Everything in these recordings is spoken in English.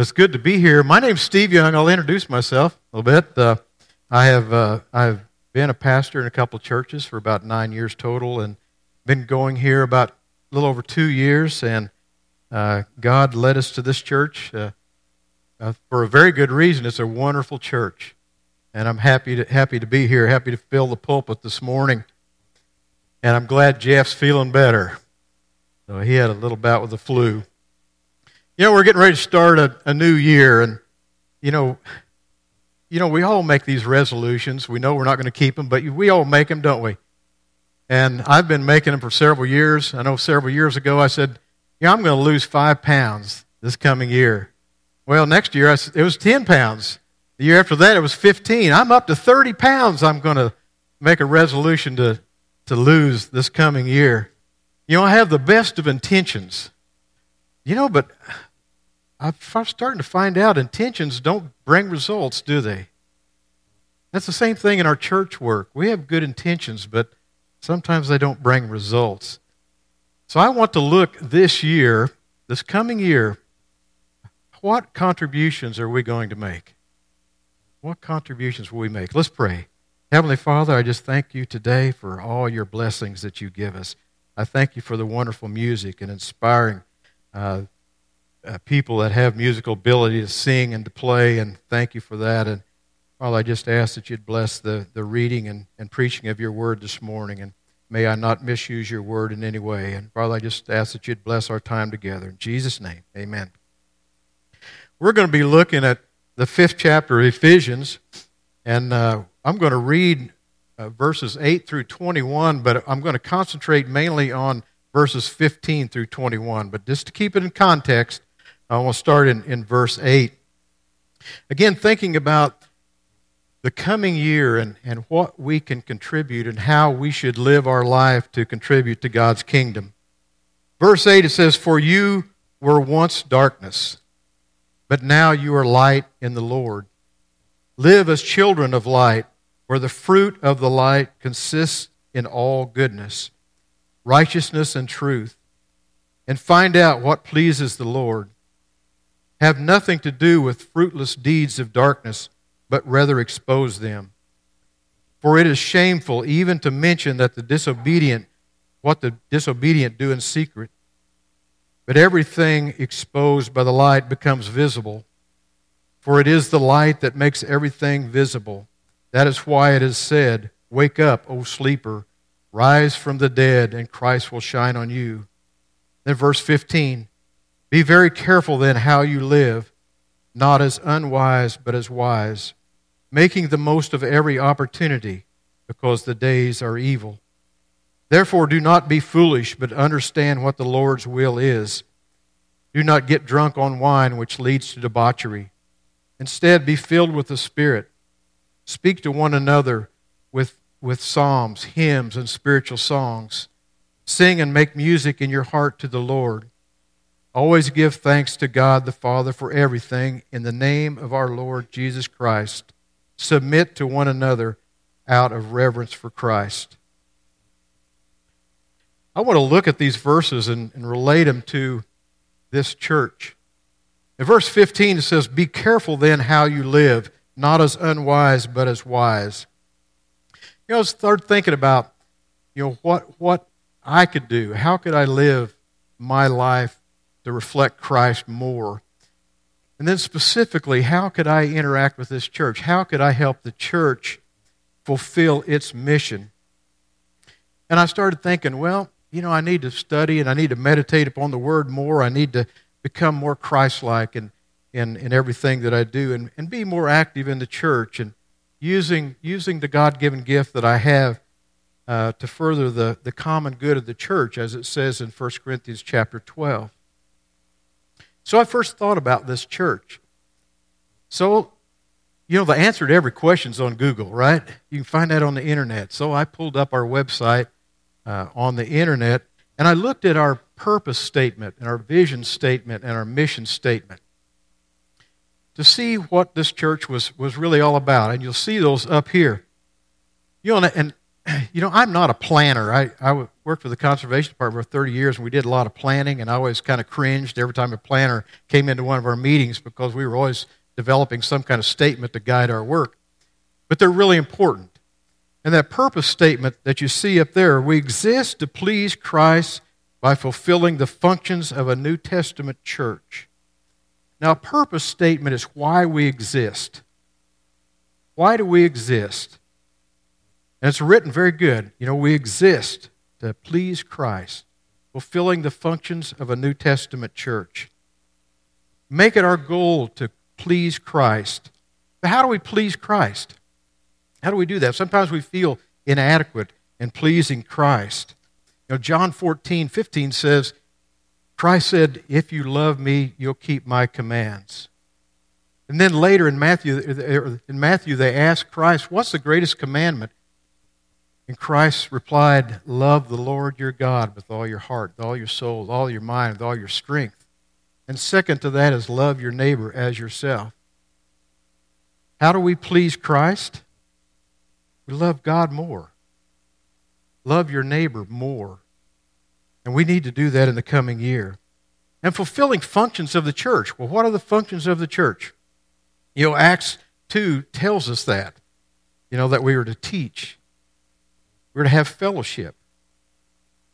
It's good to be here. My name's Steve Young. I'll introduce myself a little bit. Uh, I have uh, I've been a pastor in a couple churches for about nine years total, and been going here about a little over two years. And uh, God led us to this church uh, uh, for a very good reason. It's a wonderful church, and I'm happy to happy to be here. Happy to fill the pulpit this morning, and I'm glad Jeff's feeling better. So he had a little bout with the flu. You know, we're getting ready to start a, a new year, and you know, you know, we all make these resolutions. We know we're not going to keep them, but we all make them, don't we? And I've been making them for several years. I know several years ago I said, "Yeah, I'm going to lose five pounds this coming year." Well, next year it was 10 pounds. The year after that it was 15. I'm up to 30 pounds. I'm going to make a resolution to to lose this coming year. You know, I have the best of intentions. You know, but I'm starting to find out intentions don't bring results, do they? That's the same thing in our church work. We have good intentions, but sometimes they don't bring results. So I want to look this year, this coming year, what contributions are we going to make? What contributions will we make? Let's pray. Heavenly Father, I just thank you today for all your blessings that you give us. I thank you for the wonderful music and inspiring uh, uh, people that have musical ability to sing and to play, and thank you for that. And Father, I just ask that you'd bless the, the reading and, and preaching of your word this morning, and may I not misuse your word in any way. And Father, I just ask that you'd bless our time together. In Jesus' name, amen. We're going to be looking at the fifth chapter of Ephesians, and uh, I'm going to read uh, verses 8 through 21, but I'm going to concentrate mainly on verses 15 through 21. But just to keep it in context, I want to start in, in verse 8. Again, thinking about the coming year and, and what we can contribute and how we should live our life to contribute to God's kingdom. Verse 8 it says, For you were once darkness, but now you are light in the Lord. Live as children of light, where the fruit of the light consists in all goodness, righteousness, and truth, and find out what pleases the Lord. Have nothing to do with fruitless deeds of darkness, but rather expose them. For it is shameful even to mention that the disobedient, what the disobedient do in secret. But everything exposed by the light becomes visible. For it is the light that makes everything visible. That is why it is said, Wake up, O sleeper, rise from the dead, and Christ will shine on you. Then, verse 15 Be very careful then how you live, not as unwise, but as wise, making the most of every opportunity, because the days are evil. Therefore, do not be foolish, but understand what the Lord's will is. Do not get drunk on wine, which leads to debauchery. Instead, be filled with the Spirit Speak to one another with, with psalms, hymns, and spiritual songs. Sing and make music in your heart to the Lord. Always give thanks to God the Father for everything in the name of our Lord Jesus Christ. Submit to one another out of reverence for Christ. I want to look at these verses and, and relate them to this church. In verse 15, it says, Be careful then how you live not as unwise, but as wise. You know, I started thinking about, you know, what, what I could do. How could I live my life to reflect Christ more? And then specifically, how could I interact with this church? How could I help the church fulfill its mission? And I started thinking, well, you know, I need to study and I need to meditate upon the Word more. I need to become more Christ like. And in, in everything that I do and, and be more active in the church and using, using the God given gift that I have uh, to further the, the common good of the church, as it says in 1 Corinthians chapter 12. So I first thought about this church. So, you know, the answer to every question is on Google, right? You can find that on the internet. So I pulled up our website uh, on the internet and I looked at our purpose statement and our vision statement and our mission statement to see what this church was, was really all about. And you'll see those up here. You know, and you know, I'm not a planner. I, I worked for the conservation department for 30 years, and we did a lot of planning, and I always kind of cringed every time a planner came into one of our meetings because we were always developing some kind of statement to guide our work. But they're really important. And that purpose statement that you see up there, we exist to please Christ by fulfilling the functions of a New Testament church. Now, a purpose statement is why we exist. Why do we exist? And it's written very good. You know, we exist to please Christ, fulfilling the functions of a New Testament church. Make it our goal to please Christ. But how do we please Christ? How do we do that? Sometimes we feel inadequate in pleasing Christ. You know, John 14, 15 says, Christ said, If you love me, you'll keep my commands. And then later in Matthew, in Matthew, they ask Christ, What's the greatest commandment? And Christ replied, Love the Lord your God with all your heart, with all your soul, with all your mind, with all your strength. And second to that is love your neighbor as yourself. How do we please Christ? We love God more. Love your neighbor more. And we need to do that in the coming year. And fulfilling functions of the church. Well, what are the functions of the church? You know, Acts 2 tells us that. You know, that we are to teach, we're to have fellowship.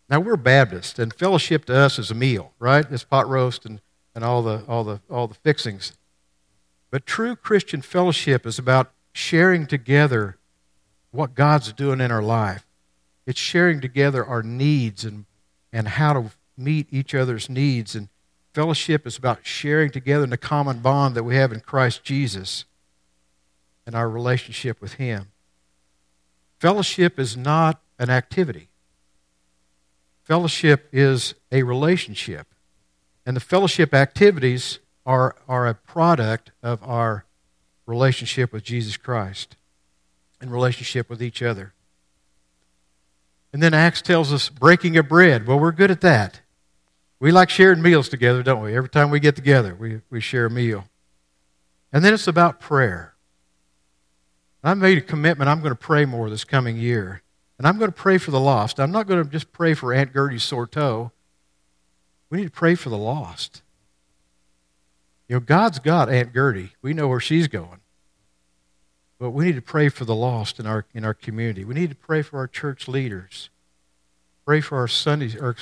Now, we're Baptists, and fellowship to us is a meal, right? It's pot roast and, and all, the, all, the, all the fixings. But true Christian fellowship is about sharing together what God's doing in our life. It's sharing together our needs and, and how to meet each other's needs. And fellowship is about sharing together in the common bond that we have in Christ Jesus and our relationship with Him. Fellowship is not an activity, fellowship is a relationship. And the fellowship activities are, are a product of our relationship with Jesus Christ and relationship with each other. And then Acts tells us breaking of bread. Well, we're good at that. We like sharing meals together, don't we? Every time we get together, we, we share a meal. And then it's about prayer. I made a commitment I'm going to pray more this coming year. And I'm going to pray for the lost. I'm not going to just pray for Aunt Gertie's sore toe. We need to pray for the lost. You know, God's got Aunt Gertie. We know where she's going. But we need to pray for the lost in our, in our community. We need to pray for our church leaders. Pray for our Sunday, or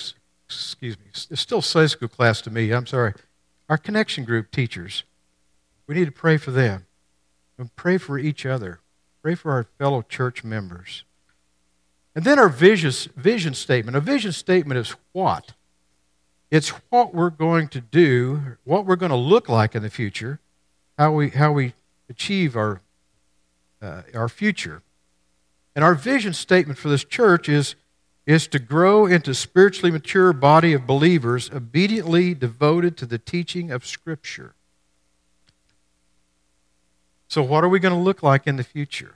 excuse me, it's still Sunday school class to me. I'm sorry. Our connection group teachers. We need to pray for them. And pray for each other. Pray for our fellow church members. And then our vision, vision statement. A vision statement is what? It's what we're going to do, what we're going to look like in the future, how we, how we achieve our uh, our future. And our vision statement for this church is, is to grow into a spiritually mature body of believers obediently devoted to the teaching of Scripture. So, what are we going to look like in the future?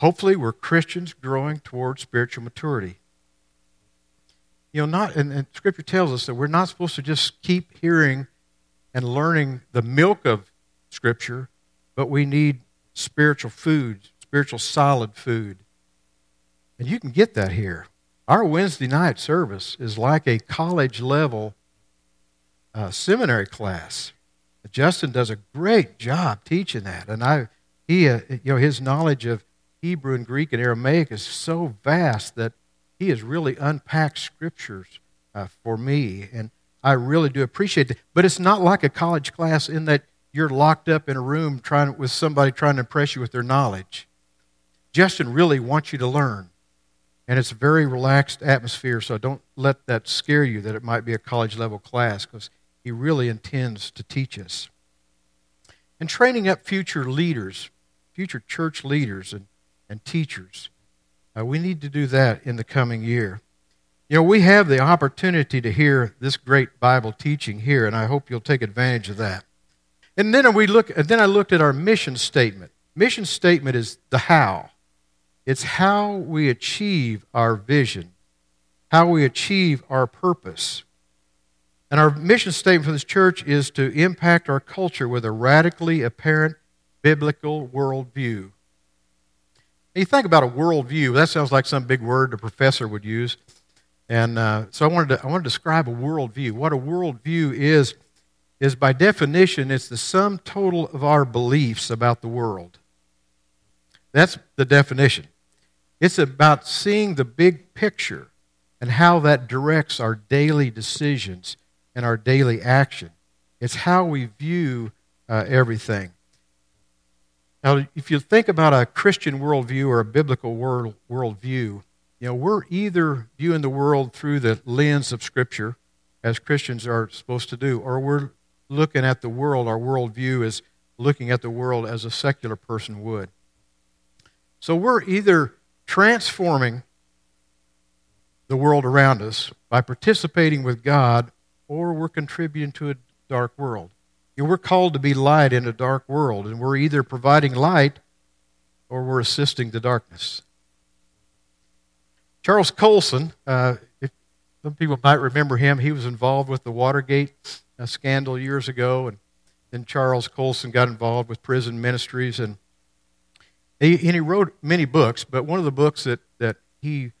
Hopefully, we're Christians growing toward spiritual maturity. You know, not and, and Scripture tells us that we're not supposed to just keep hearing and learning the milk of Scripture, but we need spiritual food, spiritual solid food. And you can get that here. Our Wednesday night service is like a college level uh, seminary class. Justin does a great job teaching that, and I, he, uh, you know, his knowledge of Hebrew and Greek and Aramaic is so vast that he has really unpacked scriptures uh, for me, and I really do appreciate it. But it's not like a college class in that you're locked up in a room trying with somebody trying to impress you with their knowledge. Justin really wants you to learn. And it's a very relaxed atmosphere, so don't let that scare you that it might be a college level class because he really intends to teach us. And training up future leaders, future church leaders and, and teachers. Uh, we need to do that in the coming year. You know, we have the opportunity to hear this great Bible teaching here, and I hope you'll take advantage of that. And then we look and then I looked at our mission statement. Mission statement is the how. It's how we achieve our vision, how we achieve our purpose. And our mission statement for this church is to impact our culture with a radically apparent biblical worldview. You think about a worldview. That sounds like some big word a professor would use. And uh, so I wanted, to, I wanted to describe a worldview. What a worldview is, is by definition, it's the sum total of our beliefs about the world. That's the definition. It's about seeing the big picture and how that directs our daily decisions and our daily action. It's how we view uh, everything. Now, if you think about a Christian worldview or a biblical world, worldview, you know, we're either viewing the world through the lens of Scripture, as Christians are supposed to do, or we're looking at the world, our worldview is looking at the world as a secular person would. So we're either transforming the world around us by participating with God, or we're contributing to a dark world. Know, we're called to be light in a dark world, and we're either providing light or we're assisting the darkness. Charles Colson, uh, if some people might remember him, he was involved with the Watergate uh, scandal years ago, and then Charles Colson got involved with prison ministries, and he, and he wrote many books. But one of the books that that he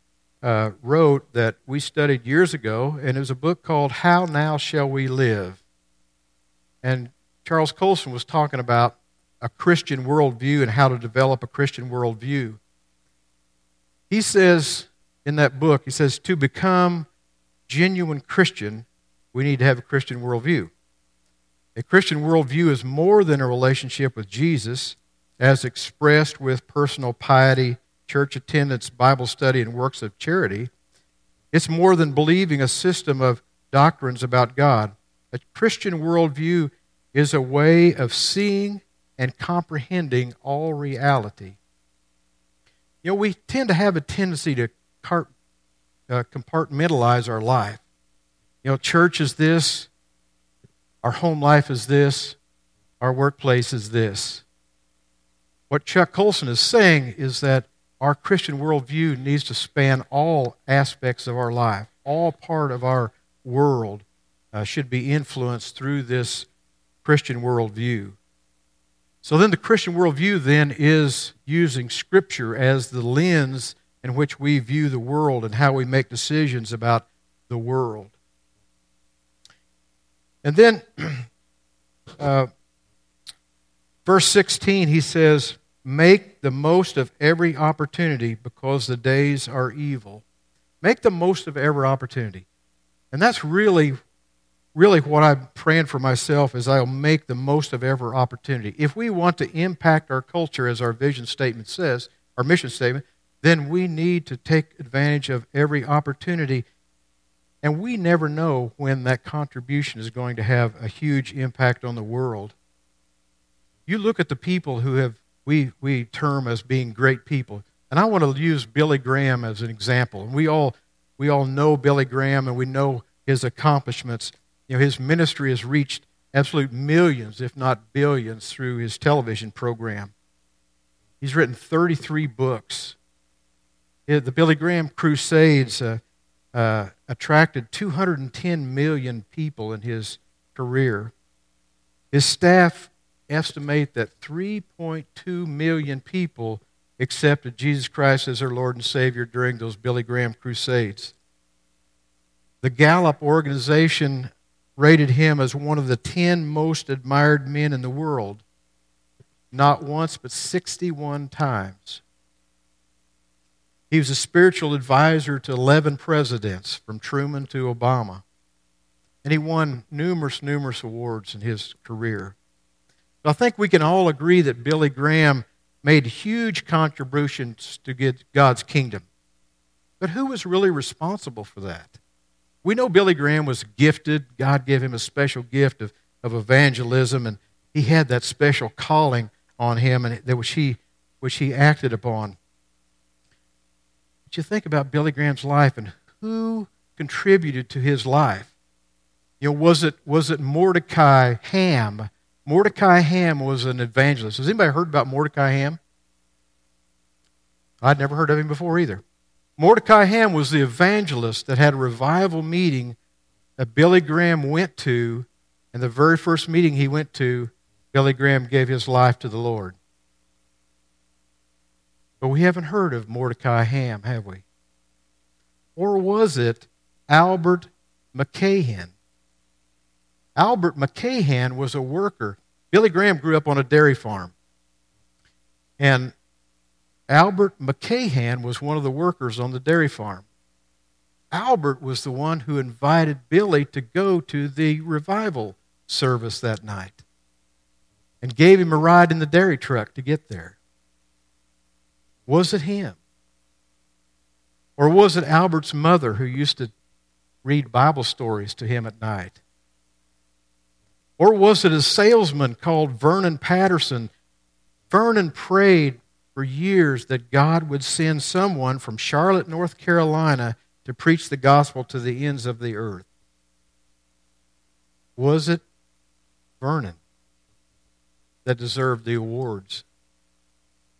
uh, wrote that we studied years ago, and it was a book called "How Now Shall We Live." And Charles Colson was talking about a Christian worldview and how to develop a Christian worldview. He says in that book, he says, to become genuine Christian, we need to have a Christian worldview. A Christian worldview is more than a relationship with Jesus, as expressed with personal piety, church attendance, Bible study, and works of charity. It's more than believing a system of doctrines about God. A Christian worldview is a way of seeing and comprehending all reality. You know, we tend to have a tendency to uh, compartmentalize our life. You know, church is this, our home life is this, our workplace is this. What Chuck Colson is saying is that our Christian worldview needs to span all aspects of our life, all part of our world uh, should be influenced through this Christian worldview. So then the Christian worldview then is using Scripture as the lens in which we view the world and how we make decisions about the world. And then, uh, verse 16, he says, Make the most of every opportunity because the days are evil. Make the most of every opportunity. And that's really really what I'm praying for myself is I'll make the most of every opportunity. If we want to impact our culture, as our vision statement says, our mission statement, then we need to take advantage of every opportunity. And we never know when that contribution is going to have a huge impact on the world. You look at the people who have we, we term as being great people. And I want to use Billy Graham as an example. And we all we all know Billy Graham and we know his accomplishments. You know, his ministry has reached absolute millions, if not billions, through his television program. He's written 33 books. The Billy Graham Crusades uh, uh, attracted 210 million people in his career. His staff estimate that 3.2 million people accepted Jesus Christ as their Lord and Savior during those Billy Graham Crusades. The Gallup organization rated him as one of the 10 most admired men in the world, not once, but 61 times. He was a spiritual advisor to 11 presidents, from Truman to Obama. And he won numerous, numerous awards in his career. I think we can all agree that Billy Graham made huge contributions to get God's kingdom. But who was really responsible for that? We know Billy Graham was gifted. God gave him a special gift of, of evangelism, and he had that special calling on him, and that which he, which he acted upon. But you think about Billy Graham's life and who contributed to his life. You know, was it, was it Mordecai Ham? Mordecai Ham was an evangelist. Has anybody heard about Mordecai Ham? I'd never heard of him before either. Mordecai Ham was the evangelist that had a revival meeting that Billy Graham went to, and the very first meeting he went to, Billy Graham gave his life to the Lord. But we haven't heard of Mordecai Ham, have we? Or was it Albert McMakin? Albert McMakin was a worker. Billy Graham grew up on a dairy farm. And Albert McMakin was one of the workers on the dairy farm. Albert was the one who invited Billy to go to the revival service that night and gave him a ride in the dairy truck to get there. Was it him? Or was it Albert's mother who used to read Bible stories to him at night? Or was it a salesman called Vernon Patterson? Vernon prayed for years that God would send someone from Charlotte, North Carolina to preach the gospel to the ends of the earth. Was it Vernon that deserved the awards?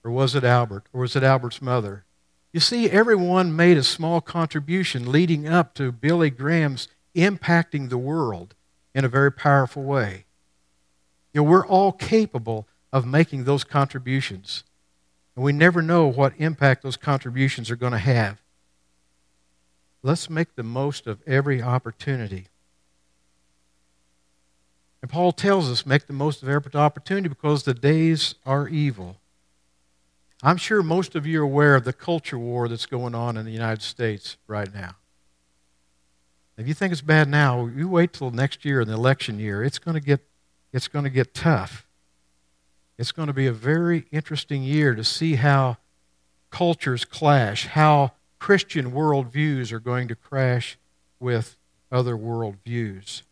Or was it Albert? Or was it Albert's mother? You see, everyone made a small contribution leading up to Billy Graham's impacting the world in a very powerful way. You know, we're all capable of making those contributions. And we never know what impact those contributions are going to have. Let's make the most of every opportunity. And Paul tells us make the most of every opportunity because the days are evil. I'm sure most of you are aware of the culture war that's going on in the United States right now. If you think it's bad now, you wait till next year in the election year. It's going to get, it's going to get tough. It's going to be a very interesting year to see how cultures clash, how Christian worldviews are going to crash with other worldviews.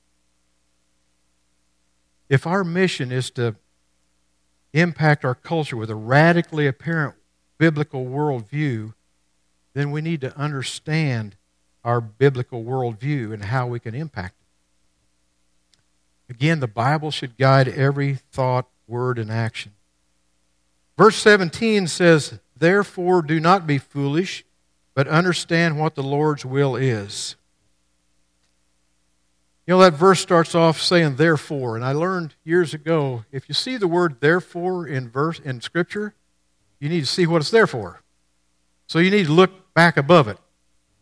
If our mission is to impact our culture with a radically apparent biblical worldview, then we need to understand our biblical worldview and how we can impact it. Again, the Bible should guide every thought, word, and action. Verse 17 says, Therefore, do not be foolish, but understand what the Lord's will is. You know, that verse starts off saying therefore, and I learned years ago if you see the word therefore in verse in scripture, you need to see what it's there for. So you need to look back above it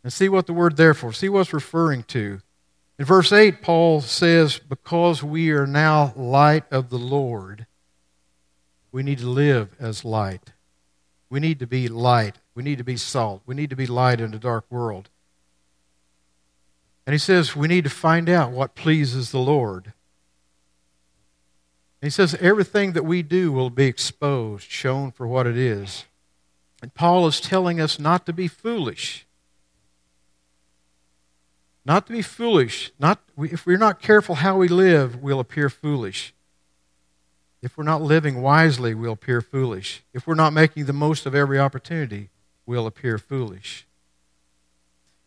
and see what the word therefore, see what's referring to. In verse 8, Paul says, Because we are now light of the Lord, we need to live as light. We need to be light. We need to be salt. We need to be light in a dark world. And he says we need to find out what pleases the Lord. And he says everything that we do will be exposed, shown for what it is. And Paul is telling us not to be foolish. Not to be foolish. Not, if we're not careful how we live, we'll appear foolish. If we're not living wisely, we'll appear foolish. If we're not making the most of every opportunity, we'll appear foolish.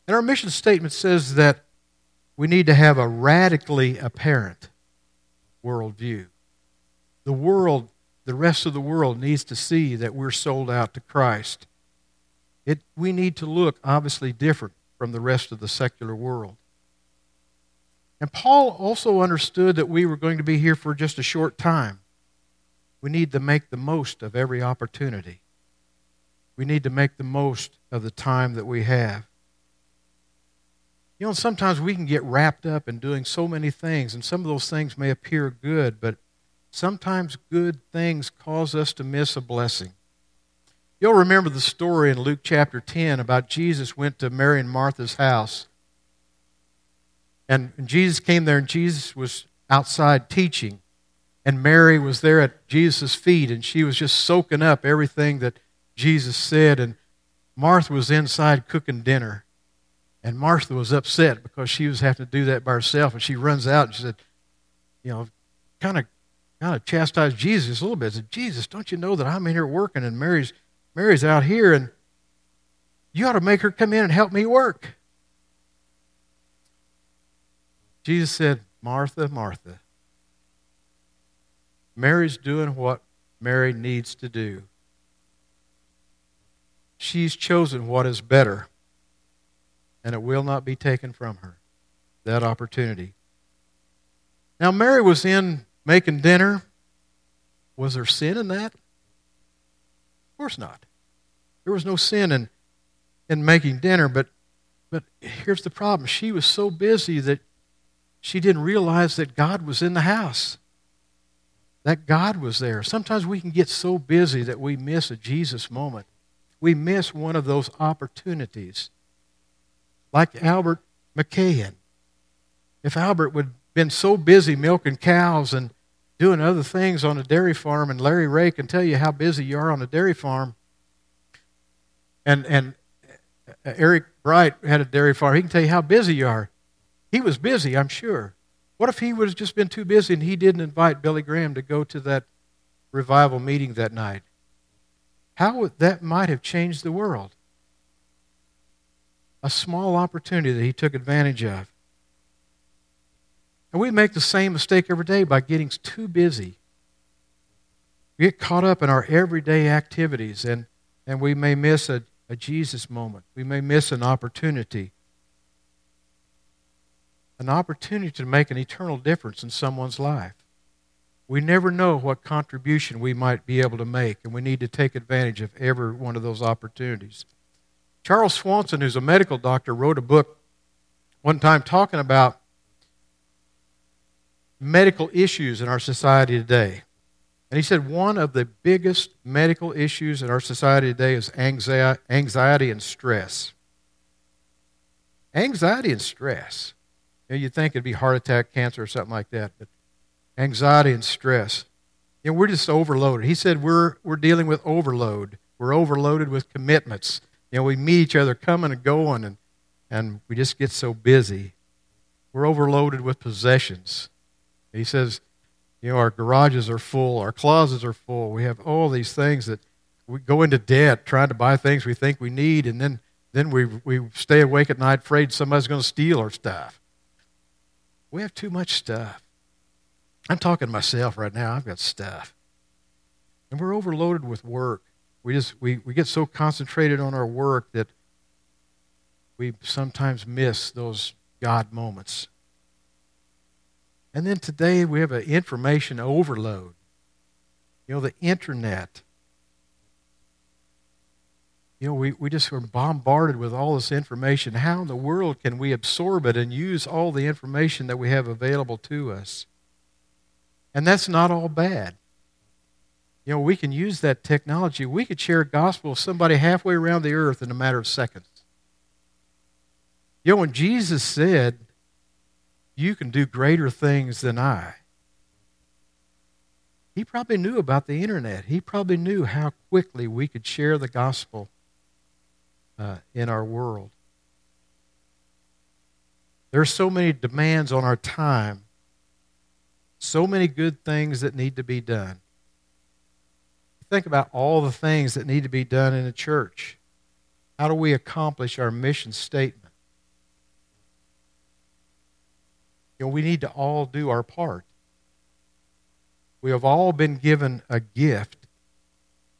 And our mission statement says that we need to have a radically apparent worldview. The world, the rest of the world, needs to see that we're sold out to Christ. It, we need to look obviously different from the rest of the secular world. And Paul also understood that we were going to be here for just a short time. We need to make the most of every opportunity. We need to make the most of the time that we have. You know, sometimes we can get wrapped up in doing so many things, and some of those things may appear good, but sometimes good things cause us to miss a blessing. You'll remember the story in Luke chapter 10 about Jesus went to Mary and Martha's house. And Jesus came there, and Jesus was outside teaching. And Mary was there at Jesus' feet, and she was just soaking up everything that Jesus said. And Martha was inside cooking dinner. And Martha was upset because she was having to do that by herself. And she runs out and she said, you know, kind of kind of chastised Jesus a little bit. Said, Jesus, don't you know that I'm in here working and Mary's Mary's out here and you ought to make her come in and help me work. Jesus said, Martha, Martha, Mary's doing what Mary needs to do. She's chosen what is better and it will not be taken from her. That opportunity. Now, Mary was in making dinner. Was there sin in that? Of course not. There was no sin in, in making dinner, but, but here's the problem. She was so busy that she didn't realize that God was in the house, that God was there. Sometimes we can get so busy that we miss a Jesus moment. We miss one of those opportunities. Like Albert McMakin. If Albert would been so busy milking cows and doing other things on a dairy farm, and Larry Ray can tell you how busy you are on a dairy farm, and, and uh, Eric Bright had a dairy farm, he can tell you how busy you are. He was busy, I'm sure. What if he would have just been too busy and he didn't invite Billy Graham to go to that revival meeting that night? How would, that might have changed the world. A small opportunity that he took advantage of. And we make the same mistake every day by getting too busy. We get caught up in our everyday activities and, and we may miss a, a Jesus moment. We may miss an opportunity an opportunity to make an eternal difference in someone's life. We never know what contribution we might be able to make, and we need to take advantage of every one of those opportunities. Charles Swanson, who's a medical doctor, wrote a book one time talking about medical issues in our society today. And he said one of the biggest medical issues in our society today is anxiety and stress. Anxiety and stress. You know, you'd think it'd be heart attack, cancer, or something like that, but anxiety and stress. You know, we're just overloaded. He said we're, we're dealing with overload. We're overloaded with commitments. You know, we meet each other coming and going, and, and we just get so busy. We're overloaded with possessions. He says, you know, our garages are full, our closets are full. We have all these things that we go into debt trying to buy things we think we need, and then, then we, we stay awake at night afraid somebody's going to steal our stuff. We have too much stuff. I'm talking to myself right now. I've got stuff. And we're overloaded with work. We just we, we get so concentrated on our work that we sometimes miss those God moments. And then today we have an information overload. You know, the internet you know, we, we just are bombarded with all this information. How in the world can we absorb it and use all the information that we have available to us? And that's not all bad. You know, we can use that technology. We could share gospel with somebody halfway around the earth in a matter of seconds. You know, when Jesus said, You can do greater things than I, he probably knew about the internet. He probably knew how quickly we could share the gospel uh, in our world. There are so many demands on our time, so many good things that need to be done. Think about all the things that need to be done in a church. How do we accomplish our mission statement? You know, we need to all do our part. We have all been given a gift.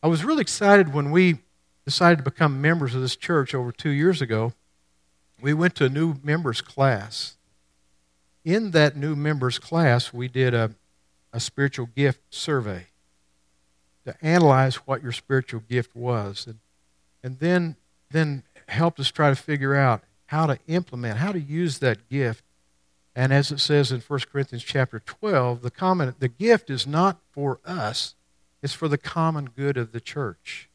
I was really excited when we decided to become members of this church over two years ago, we went to a new members class. In that new members class, we did a, a spiritual gift survey to analyze what your spiritual gift was, and, and then, then helped us try to figure out how to implement, how to use that gift. And as it says in 1 Corinthians chapter 12, the, common, the gift is not for us, it's for the common good of the church.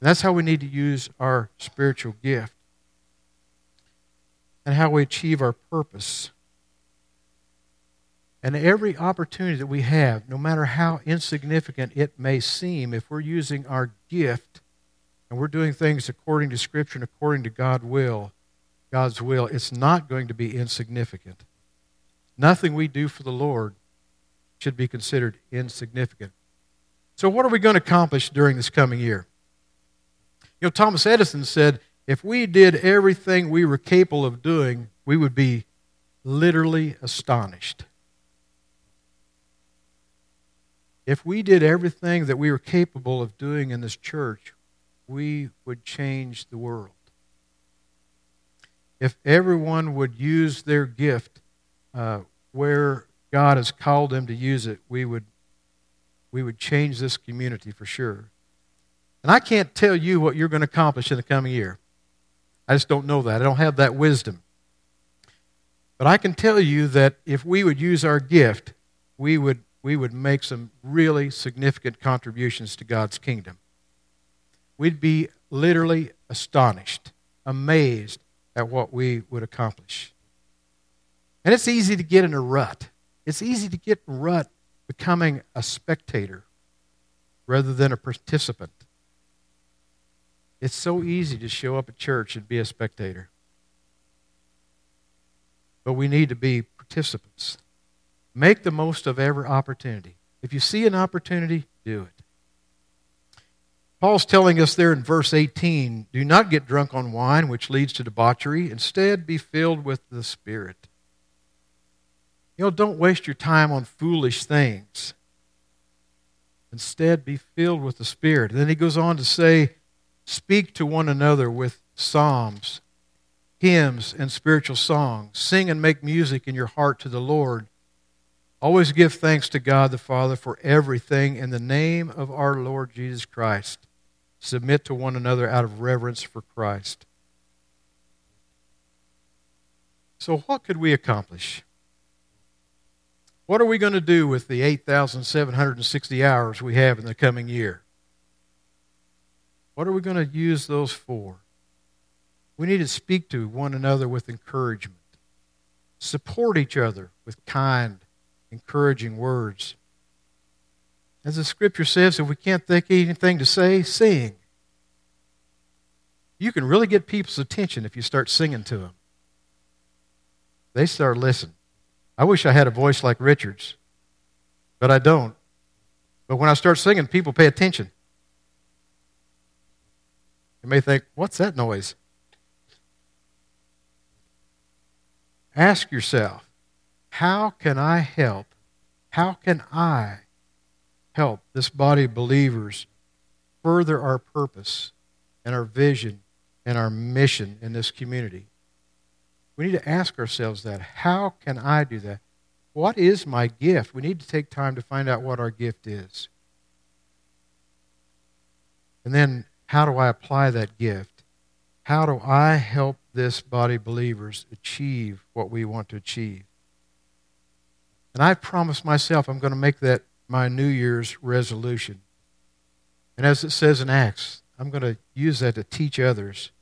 And that's how we need to use our spiritual gift and how we achieve our purpose. And every opportunity that we have, no matter how insignificant it may seem, if we're using our gift and we're doing things according to Scripture and according to God will, God's will, it's not going to be insignificant. Nothing we do for the Lord should be considered insignificant. So, what are we going to accomplish during this coming year? You know, Thomas Edison said, if we did everything we were capable of doing, we would be literally astonished. If we did everything that we were capable of doing in this church, we would change the world. If everyone would use their gift uh, where God has called them to use it, we would, we would change this community for sure. And I can't tell you what you're going to accomplish in the coming year. I just don't know that. I don't have that wisdom. But I can tell you that if we would use our gift, we would, we would make some really significant contributions to God's kingdom. We'd be literally astonished, amazed at what we would accomplish. And it's easy to get in a rut. It's easy to get in rut becoming a spectator rather than a participant. It's so easy to show up at church and be a spectator. But we need to be participants. Make the most of every opportunity. If you see an opportunity, do it. Paul's telling us there in verse 18 do not get drunk on wine, which leads to debauchery. Instead, be filled with the Spirit. You know, don't waste your time on foolish things. Instead, be filled with the Spirit. And then he goes on to say, speak to one another with psalms, hymns, and spiritual songs. Sing and make music in your heart to the Lord. Always give thanks to God the Father for everything in the name of our Lord Jesus Christ submit to one another out of reverence for Christ. So, what could we accomplish? What are we going to do with the 8,760 hours we have in the coming year? What are we going to use those for? We need to speak to one another with encouragement, support each other with kind, encouraging words. As the scripture says, if we can't think anything to say, sing. You can really get people's attention if you start singing to them. They start listening. I wish I had a voice like Richard's, but I don't. But when I start singing, people pay attention. You may think, what's that noise? Ask yourself, how can I help? How can I help this body of believers further our purpose and our vision and our mission in this community. We need to ask ourselves that. How can I do that? What is my gift? We need to take time to find out what our gift is. And then, how do I apply that gift? How do I help this body of believers achieve what we want to achieve? And I promised myself I'm going to make that my New Year's resolution. And as it says in Acts, I'm going to use that to teach others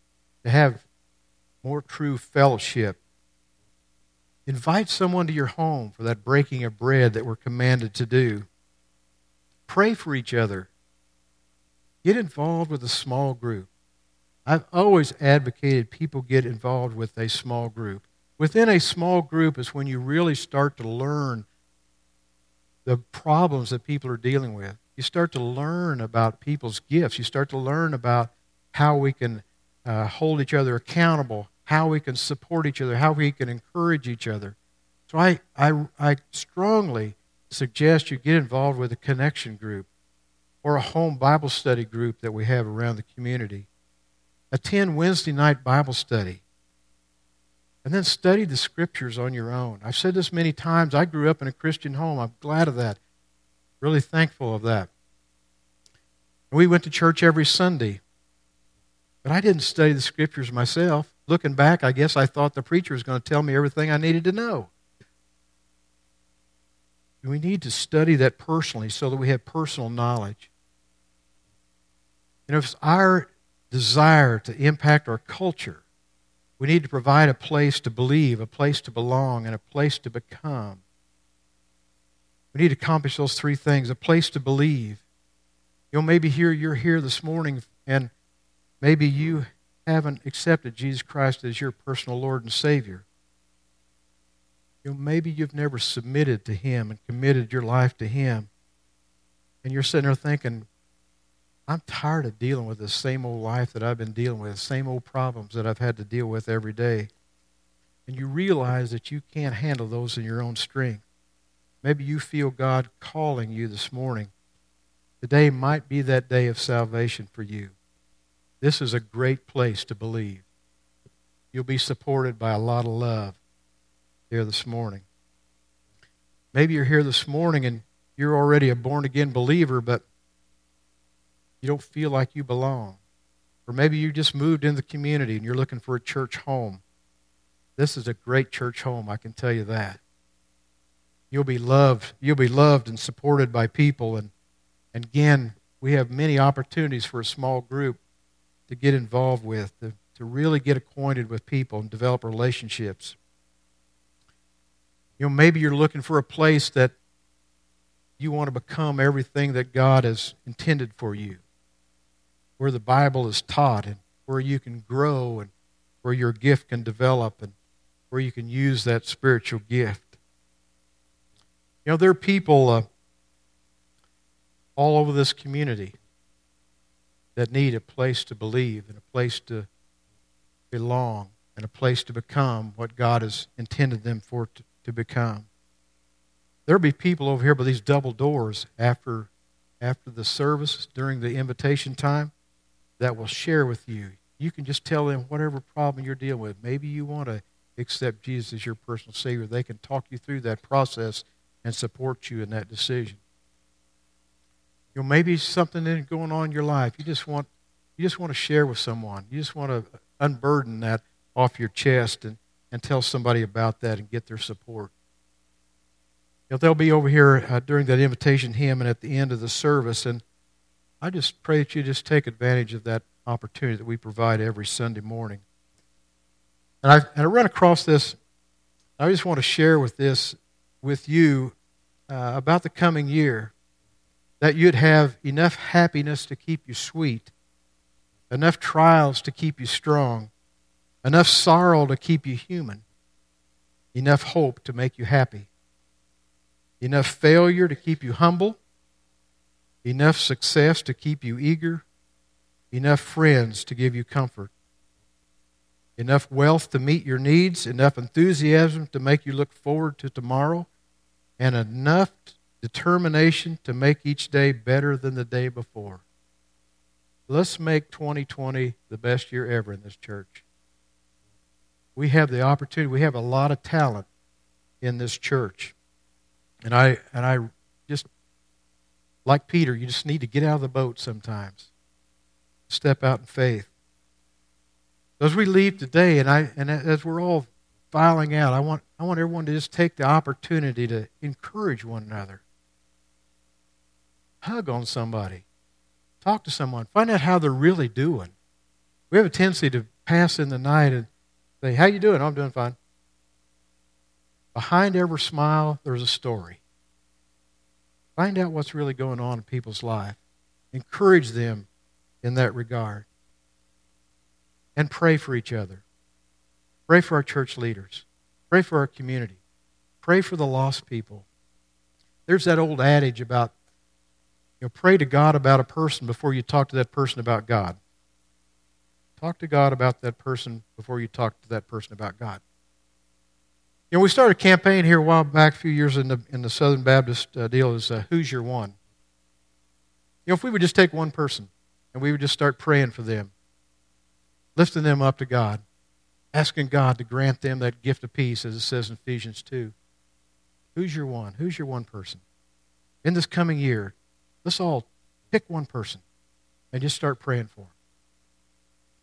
to have more true fellowship. Invite someone to your home for that breaking of bread that we're commanded to do. Pray for each other. Get involved with a small group. I've always advocated people get involved with a small group. Within a small group is when you really start to learn the problems that people are dealing with. You start to learn about people's gifts. You start to learn about how we can uh, hold each other accountable, how we can support each other, how we can encourage each other. So I, I, I strongly suggest you get involved with a connection group or a home Bible study group that we have around the community. Attend Wednesday night Bible study. And then study the scriptures on your own. I've said this many times. I grew up in a Christian home. I'm glad of that. Really thankful of that. We went to church every Sunday. But I didn't study the scriptures myself. Looking back, I guess I thought the preacher was going to tell me everything I needed to know. We need to study that personally so that we have personal knowledge. And if it's our desire to impact our culture, we need to provide a place to believe, a place to belong, and a place to become. We need to accomplish those three things a place to believe. You know, maybe here you're here this morning and maybe you haven't accepted Jesus Christ as your personal Lord and Savior. You know, maybe you've never submitted to Him and committed your life to Him. And you're sitting there thinking, I'm tired of dealing with the same old life that I've been dealing with, same old problems that I've had to deal with every day. And you realize that you can't handle those in your own strength. Maybe you feel God calling you this morning. Today might be that day of salvation for you. This is a great place to believe. You'll be supported by a lot of love here this morning. Maybe you're here this morning and you're already a born again believer, but you don't feel like you belong. Or maybe you just moved in the community and you're looking for a church home. This is a great church home, I can tell you that. You'll be loved. You'll be loved and supported by people. And, and again, we have many opportunities for a small group to get involved with, to, to really get acquainted with people and develop relationships. You know, maybe you're looking for a place that you want to become everything that God has intended for you where the Bible is taught and where you can grow and where your gift can develop and where you can use that spiritual gift. You know, there are people uh, all over this community that need a place to believe and a place to belong and a place to become what God has intended them for to, to become. There'll be people over here by these double doors after after the service during the invitation time that will share with you. You can just tell them whatever problem you're dealing with. Maybe you want to accept Jesus as your personal Savior. They can talk you through that process and support you in that decision. You know, maybe something is going on in your life. You just want you just want to share with someone. You just want to unburden that off your chest and, and tell somebody about that and get their support. You know, they'll be over here uh, during that invitation hymn and at the end of the service, and I just pray that you just take advantage of that opportunity that we provide every Sunday morning. And I, and I run across this. I just want to share with this with you uh, about the coming year that you'd have enough happiness to keep you sweet, enough trials to keep you strong, enough sorrow to keep you human, enough hope to make you happy, enough failure to keep you humble, enough success to keep you eager, enough friends to give you comfort, enough wealth to meet your needs, enough enthusiasm to make you look forward to tomorrow, and enough determination to make each day better than the day before. Let's make 2020 the best year ever in this church. We have the opportunity, we have a lot of talent in this church. And I and I just like Peter, you just need to get out of the boat sometimes. Step out in faith. As we leave today, and, I, and as we're all filing out, I want, I want everyone to just take the opportunity to encourage one another. Hug on somebody. Talk to someone. Find out how they're really doing. We have a tendency to pass in the night and say, how you doing? I'm doing fine. Behind every smile, there's a story. Find out what's really going on in people's life. Encourage them in that regard. And pray for each other. Pray for our church leaders. Pray for our community. Pray for the lost people. There's that old adage about, you know, pray to God about a person before you talk to that person about God. Talk to God about that person before you talk to that person about God. You know, we started a campaign here a while back, a few years in the, in the Southern Baptist uh, deal is uh, Who's Your One? You know, if we would just take one person and we would just start praying for them, lifting them up to God, asking God to grant them that gift of peace, as it says in Ephesians 2. Who's your one? Who's your one person? In this coming year, let's all pick one person and just start praying for them.